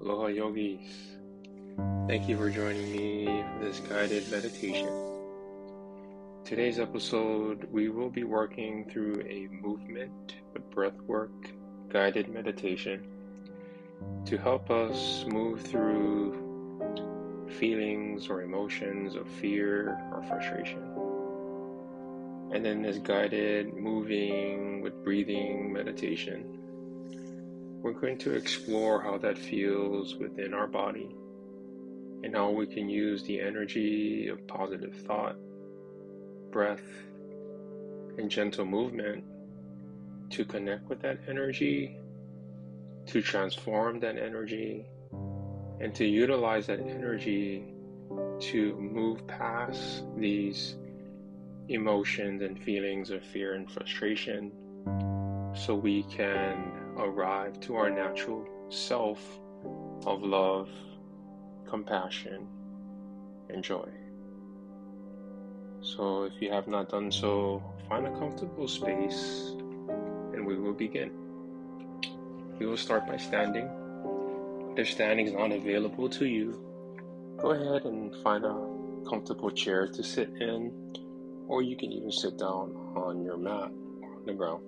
Aloha yogis. Thank you for joining me for this guided meditation. Today's episode, we will be working through a movement, a breathwork guided meditation to help us move through feelings or emotions of fear or frustration. And then this guided moving with breathing meditation, we're going to explore how that feels within our body and how we can use the energy of positive thought, breath, and gentle movement to connect with that energy, to transform that energy, and to utilize that energy to move past these emotions and feelings of fear and frustration so we can arrive to our natural self of love, compassion, and joy. So, if you have not done so, find a comfortable space and we will begin. We will start by standing. If standing is not available to you, go ahead and find a comfortable chair to sit in, or you can even sit down on your mat or on the ground.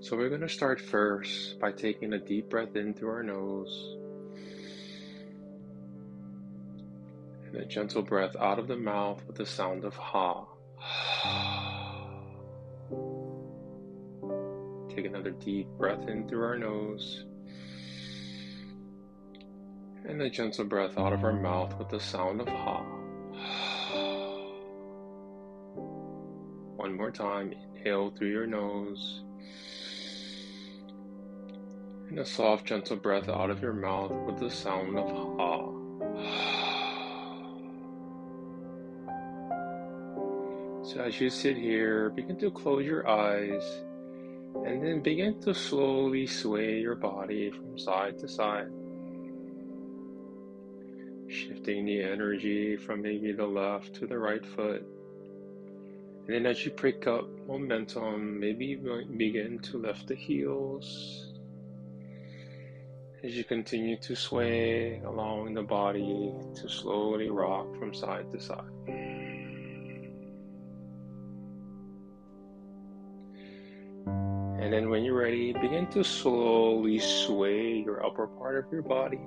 So, we're going to start first by taking a deep breath in through our nose and a gentle breath out of the mouth with the sound of ha. Take another deep breath in through our nose. And a gentle breath out of our mouth with the sound of ha. One more time, inhale through your nose. And a soft, gentle breath out of your mouth with the sound of ha. So as you sit here, begin to close your eyes and then begin to slowly sway your body from side to side. Shifting the energy from maybe the left to the right foot. And then as you pick up momentum, maybe begin to lift the heels as you continue to sway, allowing the body to slowly rock from side to side. And then when you're ready, begin to slowly sway your upper part of your body.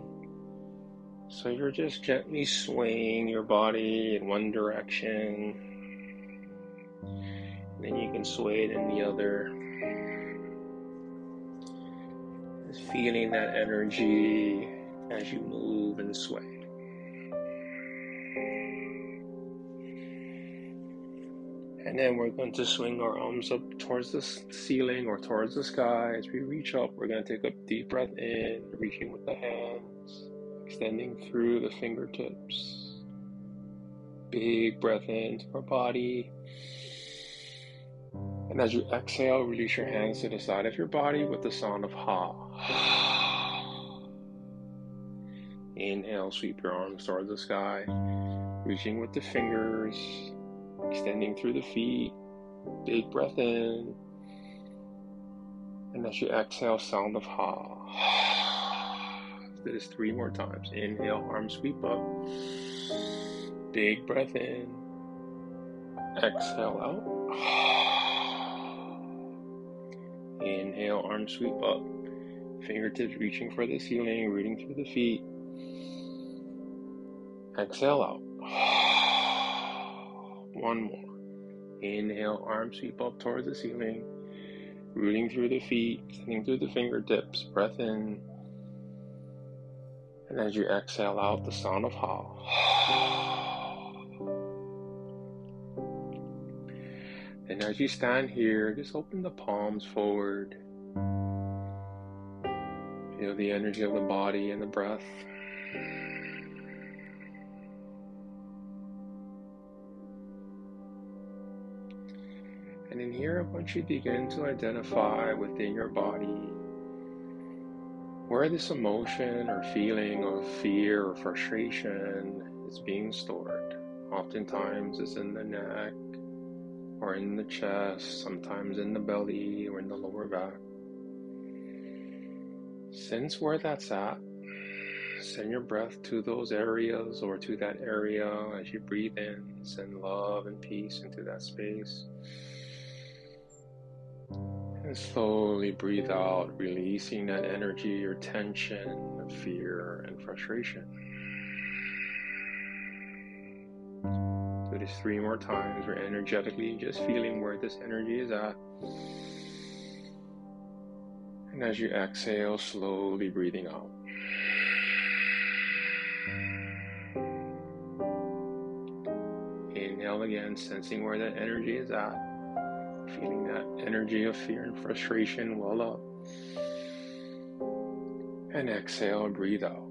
So you're just gently swaying your body in one direction. Then you can sway it in the other. Just feeling that energy as you move and sway. And then we're going to swing our arms up towards the ceiling or towards the sky. As we reach up, we're going to take a deep breath in, reaching with the hands, extending through the fingertips. Big breath into our body. And as you exhale, release your hands to the side of your body with the sound of ha. Inhale, sweep your arms towards the sky, reaching with the fingers, extending through the feet. Big breath in. And as you exhale, sound of ha. Do this three more times. Inhale, arms sweep up. Big breath in. Exhale out. Inhale, arms sweep up. Fingertips reaching for the ceiling, rooting through the feet. Exhale out. One more. Inhale, arms sweep up towards the ceiling, rooting through the feet, extending through the fingertips. Breath in. And as you exhale out, the sound of ha. And as you stand here, just open the palms forward. Feel the energy of the body and the breath. And in here, once you begin to identify within your body where this emotion or feeling of fear or frustration is being stored. Oftentimes, it's in the neck, or in the chest, sometimes in the belly or in the lower back. Sense where that's at. Send your breath to those areas or to that area as you breathe in. Send love and peace into that space. And slowly breathe out, releasing that energy or tension, fear, and frustration. This three more times. We're energetically just feeling where this energy is at. And as you exhale, slowly breathing out. Inhale again, sensing where that energy is at. Feeling that energy of fear and frustration well up. And exhale, breathe out.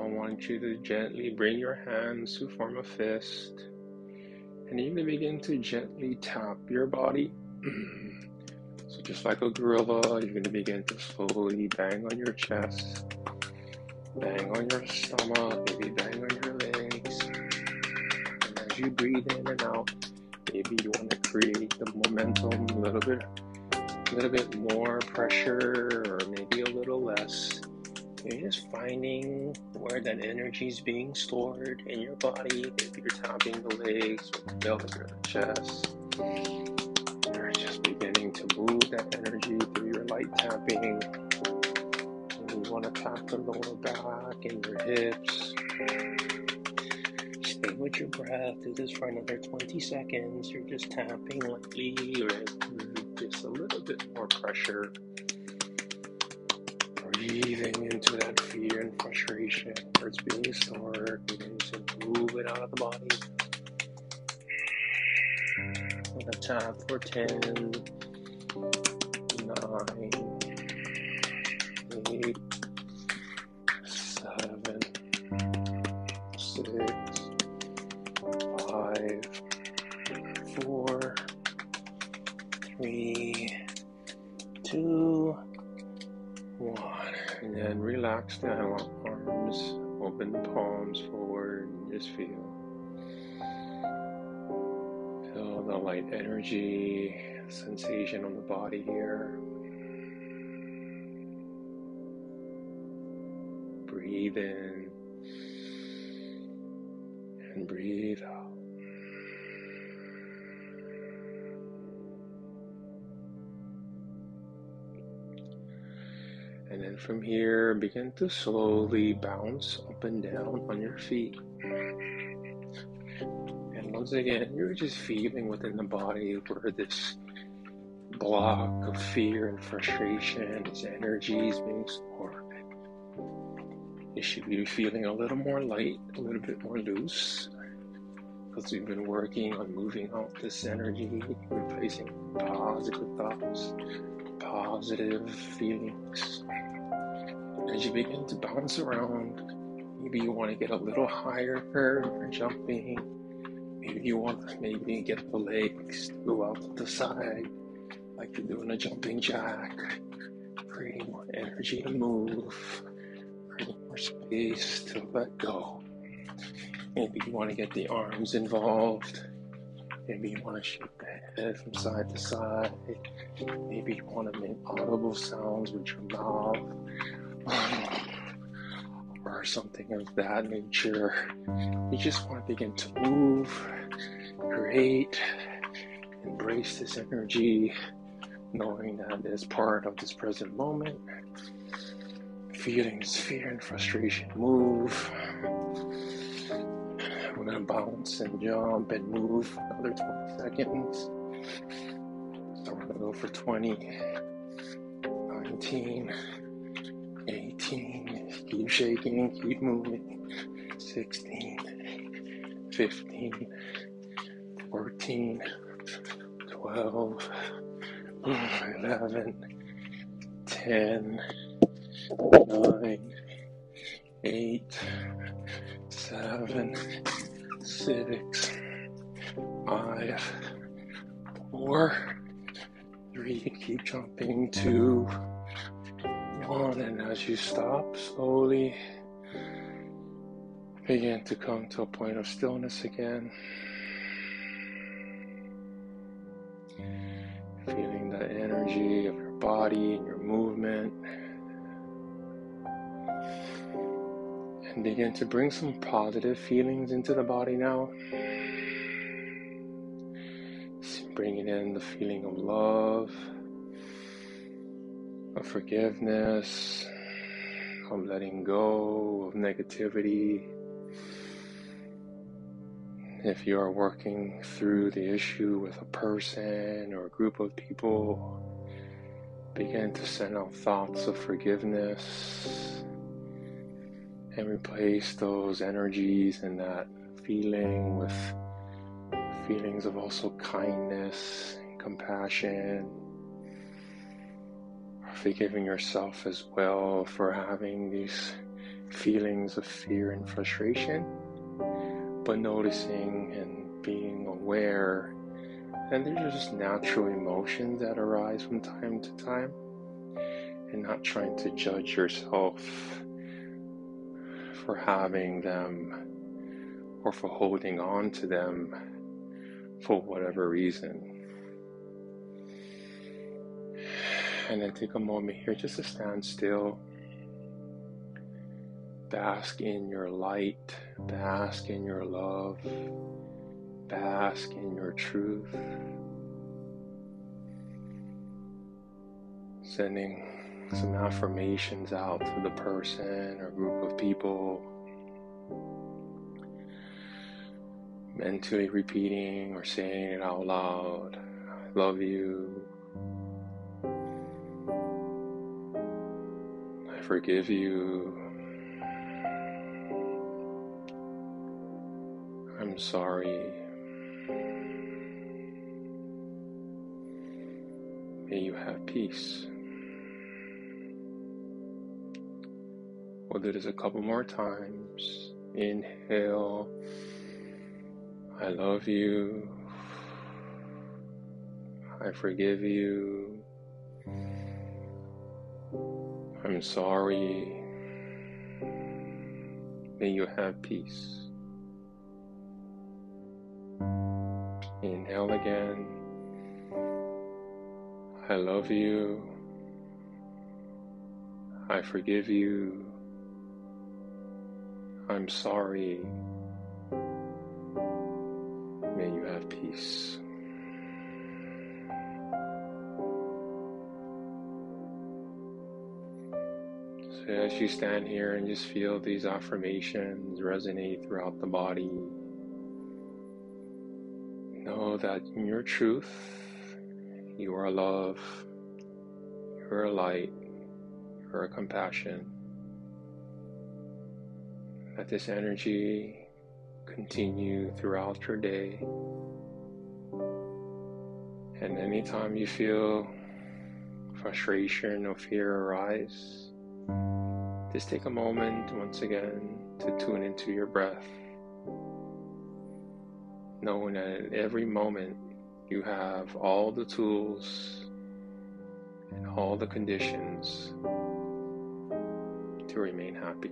I want you to gently bring your hands to form a fist and you're going to begin to gently tap your body. so, just like a gorilla, you're going to begin to slowly bang on your chest, bang on your stomach, maybe bang on your legs. And as you breathe in and out, maybe you want to create the momentum a little bit, a little bit more pressure, or maybe a little less. You're just finding where that energy is being stored in your body. Maybe you're tapping the legs or the belly or the chest. You're just beginning to move that energy through your light tapping. And you want to tap the lower back and your hips. Stay with your breath. Do this for another 20 seconds. You're just tapping lightly or just a little bit more pressure breathing into that fear and frustration where it's being stored, begin to move it out of the body. I'm gonna tap for 10, 9, 8, relax the arms, open the palms forward, and just feel. Feel the light energy, sensation on the body here. Breathe in and breathe out. And then from here, begin to slowly bounce up and down on your feet. And once again, you're just feeling within the body where this block of fear and frustration, this energy is being stored. You should be feeling a little more light, a little bit more loose, because we've been working on moving out this energy, replacing positive thoughts, positive feelings as you begin to bounce around, maybe you want to get a little higher for jumping. Maybe you want to maybe get the legs to go out to the side, like you're doing a jumping jack, creating more energy to move, creating more space to let go. Maybe you want to get the arms involved. Maybe you want to shake the head from side to side. Maybe you want to make audible sounds with your mouth or something of that nature. You just want to begin to move, create, embrace this energy, knowing that it's part of this present moment. Feelings, fear and frustration move. We're gonna bounce and jump and move another 20 seconds. So we're gonna go for 20, 19, 18, keep shaking, keep moving. 16, 15, 14, 12, 11, 10, 9, 8, 7, 6, 5, 4, 3, keep jumping, 2, and as you stop slowly, Begin to come to a point of stillness again. Feeling the energy of your body and your movement. And begin to bring some positive feelings into the body now. Bringing in the feeling of love, of forgiveness, of letting go of negativity. If you are working through the issue with a person or a group of people, begin to send out thoughts of forgiveness and replace those energies and that feeling with feelings of also kindness and compassion. Forgiving yourself as well for having these feelings of fear and frustration, but noticing and being aware. And they're just natural emotions that arise from time to time, and not trying to judge yourself for having them or for holding on to them for whatever reason. And then take a moment here just to stand still. Bask in your light, bask in your love, bask in your truth. Sending some affirmations out to the person or group of people mentally repeating or saying it out loud. I love you. Forgive you. I'm sorry. May you have peace. We'll do this a couple more times. Inhale. I love you. I forgive you. I'm sorry. May you have peace. Inhale again. I love you. I forgive you. I'm sorry. May you have peace. As you stand here and just feel these affirmations resonate throughout the body, know that in your truth, you are love, you are light, you are compassion. Let this energy continue throughout your day and anytime you feel frustration or fear arise, just take a moment once again to tune into your breath, knowing that at every moment you have all the tools and all the conditions to remain happy.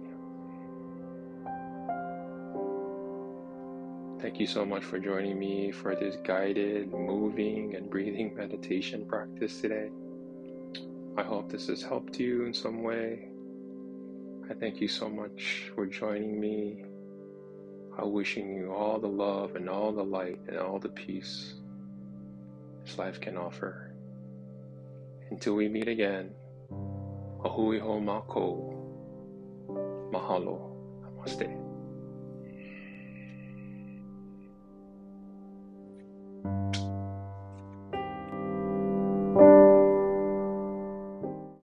Thank you so much for joining me for this guided moving and breathing meditation practice today. I hope this has helped you in some way. I thank you so much for joining me. I'm wishing you all the love and all the light and all the peace this life can offer. Until we meet again, ahui ho mako. Mahalo. Namaste.